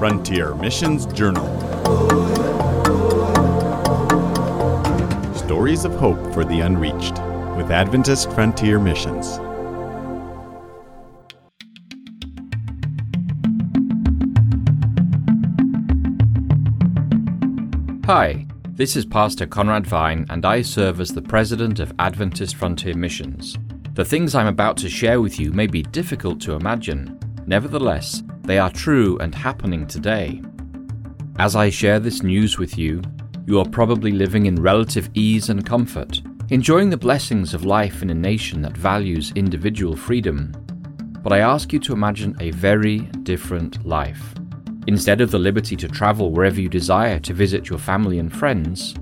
Frontier Missions Journal. Stories of Hope for the Unreached with Adventist Frontier Missions. Hi, this is Pastor Conrad Vine, and I serve as the President of Adventist Frontier Missions. The things I'm about to share with you may be difficult to imagine, nevertheless, they are true and happening today. As I share this news with you, you are probably living in relative ease and comfort, enjoying the blessings of life in a nation that values individual freedom. But I ask you to imagine a very different life. Instead of the liberty to travel wherever you desire to visit your family and friends,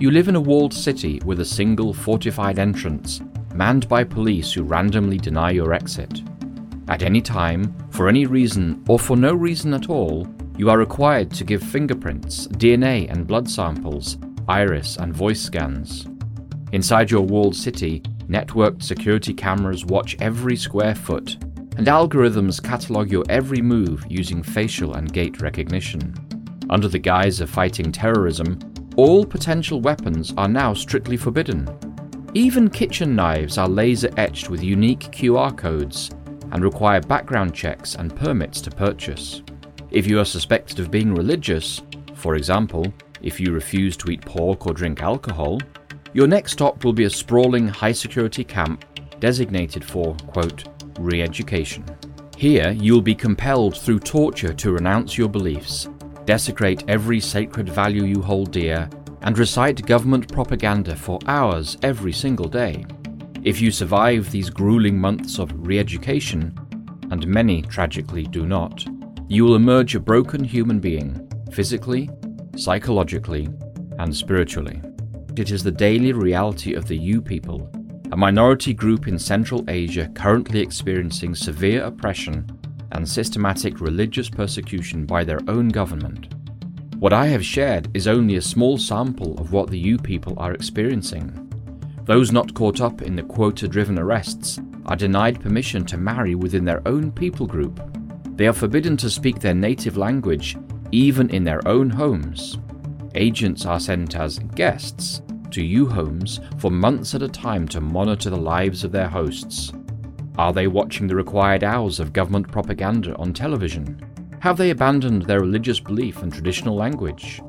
you live in a walled city with a single fortified entrance, manned by police who randomly deny your exit. At any time, for any reason, or for no reason at all, you are required to give fingerprints, DNA and blood samples, iris and voice scans. Inside your walled city, networked security cameras watch every square foot, and algorithms catalog your every move using facial and gait recognition. Under the guise of fighting terrorism, all potential weapons are now strictly forbidden. Even kitchen knives are laser etched with unique QR codes and require background checks and permits to purchase. If you are suspected of being religious, for example, if you refuse to eat pork or drink alcohol, your next stop will be a sprawling high security camp designated for, quote, re education. Here, you will be compelled through torture to renounce your beliefs, desecrate every sacred value you hold dear, and recite government propaganda for hours every single day. If you survive these grueling months of re education, and many tragically do not, you will emerge a broken human being, physically, psychologically, and spiritually. It is the daily reality of the U people, a minority group in Central Asia currently experiencing severe oppression and systematic religious persecution by their own government. What I have shared is only a small sample of what the U people are experiencing. Those not caught up in the quota driven arrests are denied permission to marry within their own people group. They are forbidden to speak their native language, even in their own homes. Agents are sent as guests to U homes for months at a time to monitor the lives of their hosts. Are they watching the required hours of government propaganda on television? Have they abandoned their religious belief and traditional language?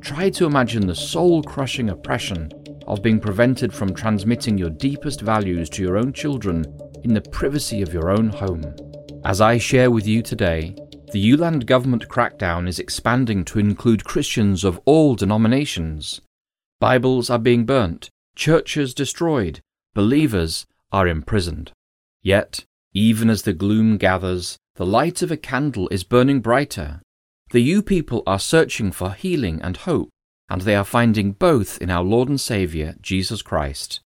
Try to imagine the soul crushing oppression of being prevented from transmitting your deepest values to your own children in the privacy of your own home. As I share with you today, the ULAND government crackdown is expanding to include Christians of all denominations. Bibles are being burnt, churches destroyed, believers are imprisoned. Yet, even as the gloom gathers, the light of a candle is burning brighter. The U people are searching for healing and hope and they are finding both in our Lord and Saviour, Jesus Christ.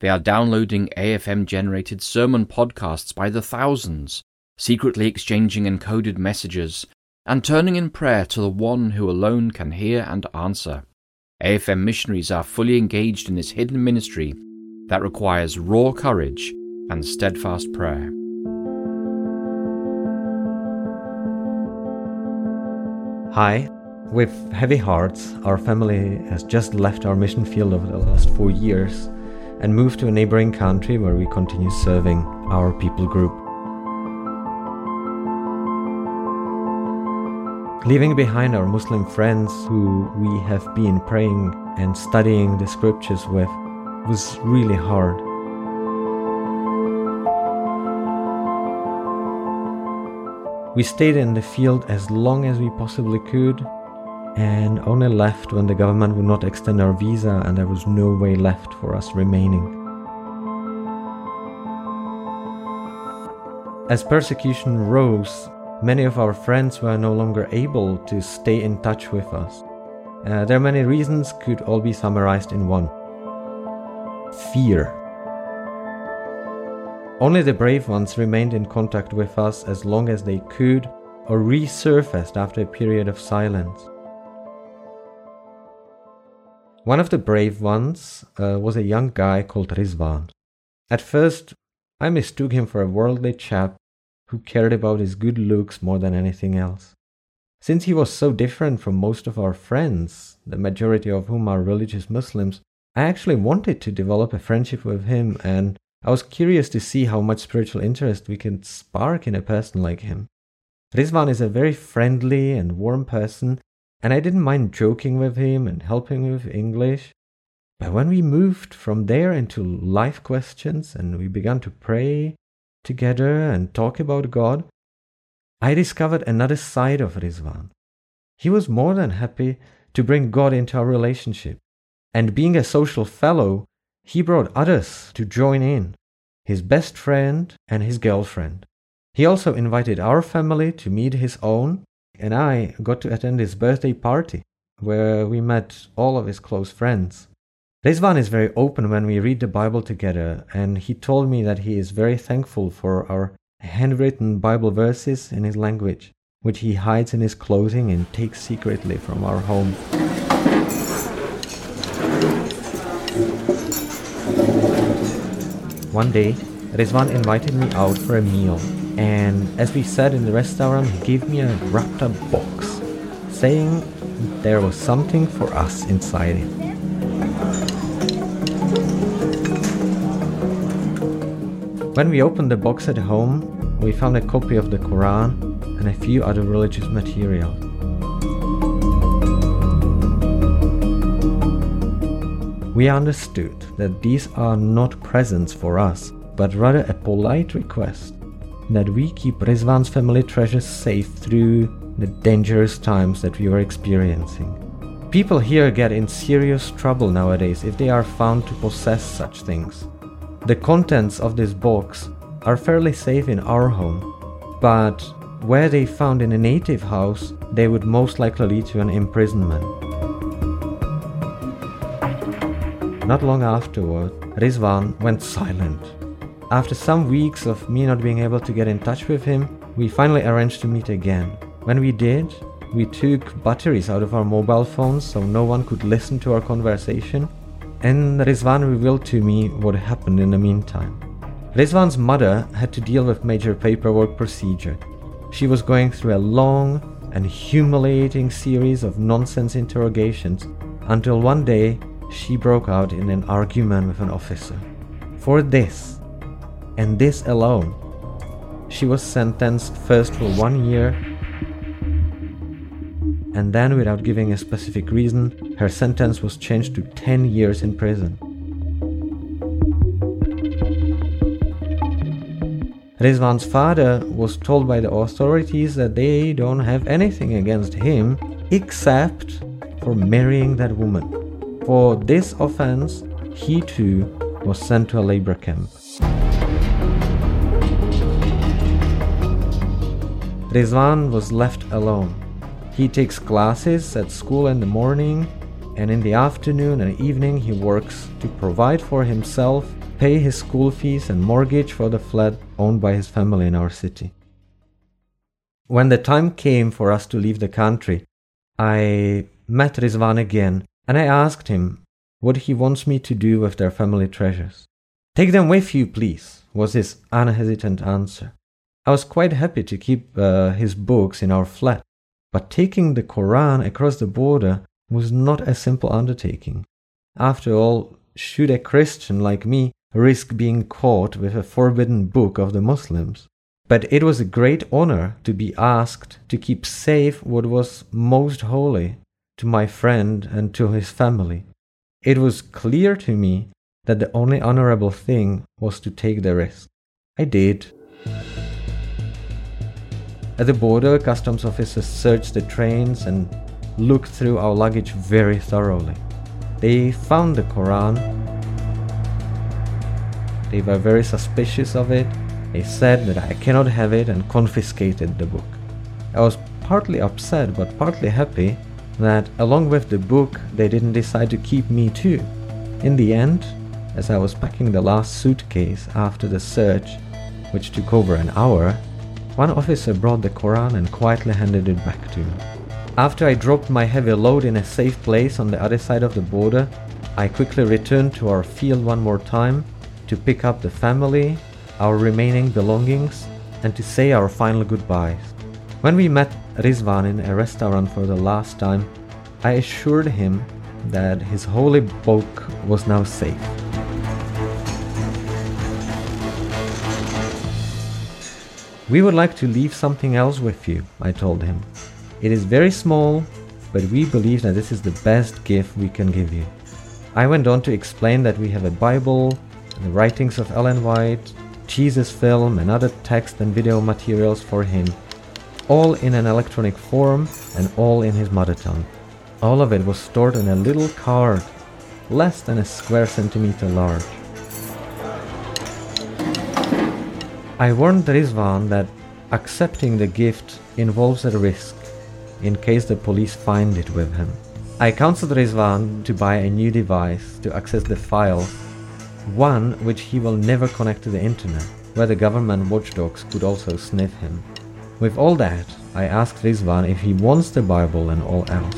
They are downloading AFM generated sermon podcasts by the thousands, secretly exchanging encoded messages, and turning in prayer to the one who alone can hear and answer. AFM missionaries are fully engaged in this hidden ministry that requires raw courage and steadfast prayer. Hi, with heavy hearts, our family has just left our mission field over the last four years and moved to a neighboring country where we continue serving our people group. Leaving behind our Muslim friends who we have been praying and studying the scriptures with was really hard. We stayed in the field as long as we possibly could and only left when the government would not extend our visa and there was no way left for us remaining. As persecution rose, many of our friends were no longer able to stay in touch with us. Uh, there are many reasons, could all be summarized in one fear. Only the brave ones remained in contact with us as long as they could or resurfaced after a period of silence. One of the brave ones uh, was a young guy called Rizvan. At first, I mistook him for a worldly chap who cared about his good looks more than anything else. Since he was so different from most of our friends, the majority of whom are religious Muslims, I actually wanted to develop a friendship with him and I was curious to see how much spiritual interest we can spark in a person like him. Rizwan is a very friendly and warm person, and I didn't mind joking with him and helping with English. But when we moved from there into life questions and we began to pray together and talk about God, I discovered another side of Rizwan. He was more than happy to bring God into our relationship. And being a social fellow, he brought others to join in his best friend and his girlfriend. He also invited our family to meet his own, and I got to attend his birthday party, where we met all of his close friends. Rizwan is very open when we read the Bible together, and he told me that he is very thankful for our handwritten Bible verses in his language, which he hides in his clothing and takes secretly from our home. One day, Rizwan invited me out for a meal, and as we sat in the restaurant, he gave me a wrapped up box, saying there was something for us inside it. When we opened the box at home, we found a copy of the Quran and a few other religious material. We understood that these are not presents for us, but rather a polite request that we keep Rizwan's family treasures safe through the dangerous times that we are experiencing. People here get in serious trouble nowadays if they are found to possess such things. The contents of this box are fairly safe in our home, but where they found in a native house, they would most likely lead to an imprisonment. Not long afterward, Rizwan went silent. After some weeks of me not being able to get in touch with him, we finally arranged to meet again. When we did, we took batteries out of our mobile phones so no one could listen to our conversation, and Rizwan revealed to me what happened in the meantime. Rizwan's mother had to deal with major paperwork procedure. She was going through a long and humiliating series of nonsense interrogations until one day she broke out in an argument with an officer. For this, and this alone, she was sentenced first for one year, and then, without giving a specific reason, her sentence was changed to 10 years in prison. Rizwan's father was told by the authorities that they don't have anything against him except for marrying that woman. For this offense, he too was sent to a labor camp. Rizwan was left alone. He takes classes at school in the morning, and in the afternoon and evening he works to provide for himself, pay his school fees and mortgage for the flat owned by his family in our city. When the time came for us to leave the country, I met Rizwan again and I asked him what he wants me to do with their family treasures. Take them with you, please, was his unhesitant answer. I was quite happy to keep uh, his books in our flat, but taking the Koran across the border was not a simple undertaking. After all, should a Christian like me risk being caught with a forbidden book of the Muslims? But it was a great honor to be asked to keep safe what was most holy to my friend and to his family. It was clear to me that the only honorable thing was to take the risk. I did. At the border, customs officers searched the trains and looked through our luggage very thoroughly. They found the Quran. They were very suspicious of it. They said that I cannot have it and confiscated the book. I was partly upset but partly happy that along with the book, they didn't decide to keep me too. In the end, as I was packing the last suitcase after the search, which took over an hour, one officer brought the Quran and quietly handed it back to me. After I dropped my heavy load in a safe place on the other side of the border, I quickly returned to our field one more time to pick up the family, our remaining belongings, and to say our final goodbyes. When we met Rizvan in a restaurant for the last time, I assured him that his holy book was now safe. We would like to leave something else with you, I told him. It is very small, but we believe that this is the best gift we can give you. I went on to explain that we have a Bible, the writings of Ellen White, Jesus film, and other text and video materials for him, all in an electronic form and all in his mother tongue. All of it was stored in a little card, less than a square centimeter large. I warned Rizvan that accepting the gift involves a risk in case the police find it with him. I counseled Rizvan to buy a new device to access the file, one which he will never connect to the internet, where the government watchdogs could also sniff him. With all that, I asked Rizvan if he wants the Bible and all else.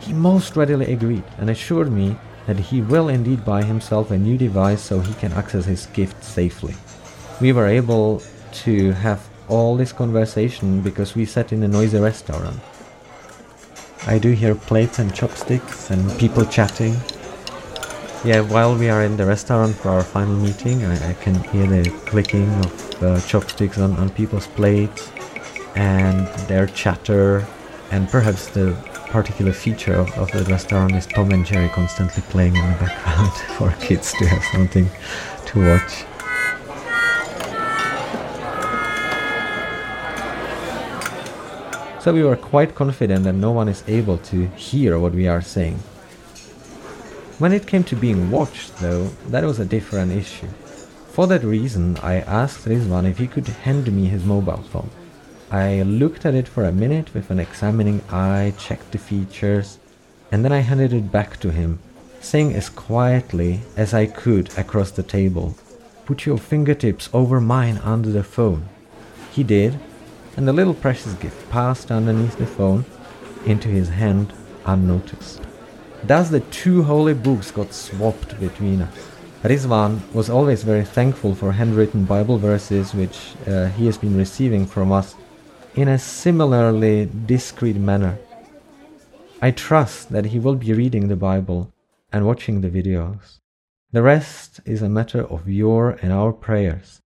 He most readily agreed and assured me that he will indeed buy himself a new device so he can access his gift safely. We were able to have all this conversation because we sat in a noisy restaurant. I do hear plates and chopsticks and people chatting. Yeah, while we are in the restaurant for our final meeting, I, I can hear the clicking of uh, chopsticks on, on people's plates and their chatter and perhaps the particular feature of, of the restaurant is Tom and Jerry constantly playing in the background for kids to have something to watch. So we were quite confident that no one is able to hear what we are saying. When it came to being watched, though, that was a different issue. For that reason, I asked Rizvan if he could hand me his mobile phone. I looked at it for a minute with an examining eye, checked the features, and then I handed it back to him, saying as quietly as I could across the table, Put your fingertips over mine under the phone. He did, and the little precious gift passed underneath the phone into his hand unnoticed. Thus the two holy books got swapped between us. Rizwan was always very thankful for handwritten Bible verses which uh, he has been receiving from us in a similarly discreet manner. I trust that he will be reading the Bible and watching the videos. The rest is a matter of your and our prayers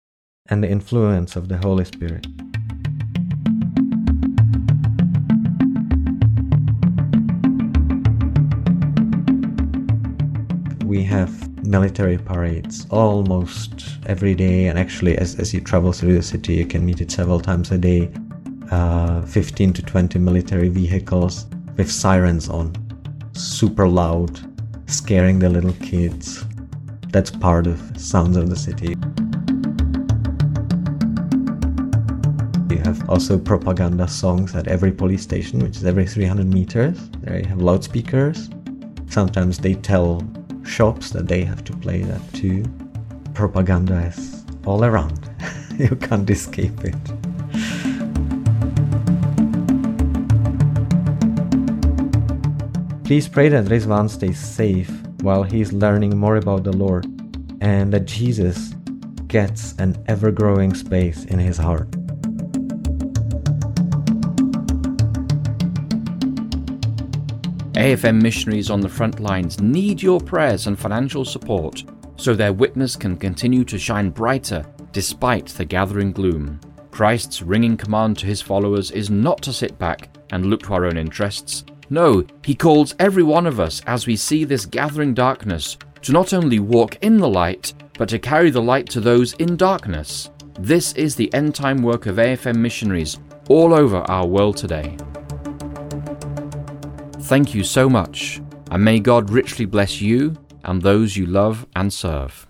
and the influence of the Holy Spirit. We have military parades almost every day, and actually, as, as you travel through the city, you can meet it several times a day uh, 15 to 20 military vehicles with sirens on, super loud, scaring the little kids. That's part of Sounds of the City. You have also propaganda songs at every police station, which is every 300 meters. There you have loudspeakers. Sometimes they tell shops that they have to play that too. Propaganda is all around. you can't escape it. Please pray that Rizvan stays safe while he's learning more about the Lord and that Jesus gets an ever growing space in his heart. AFM missionaries on the front lines need your prayers and financial support so their witness can continue to shine brighter despite the gathering gloom. Christ's ringing command to his followers is not to sit back and look to our own interests, no, he calls every one of us as we see this gathering darkness to not only walk in the light, but to carry the light to those in darkness. This is the end time work of AFM missionaries all over our world today. Thank you so much, and may God richly bless you and those you love and serve.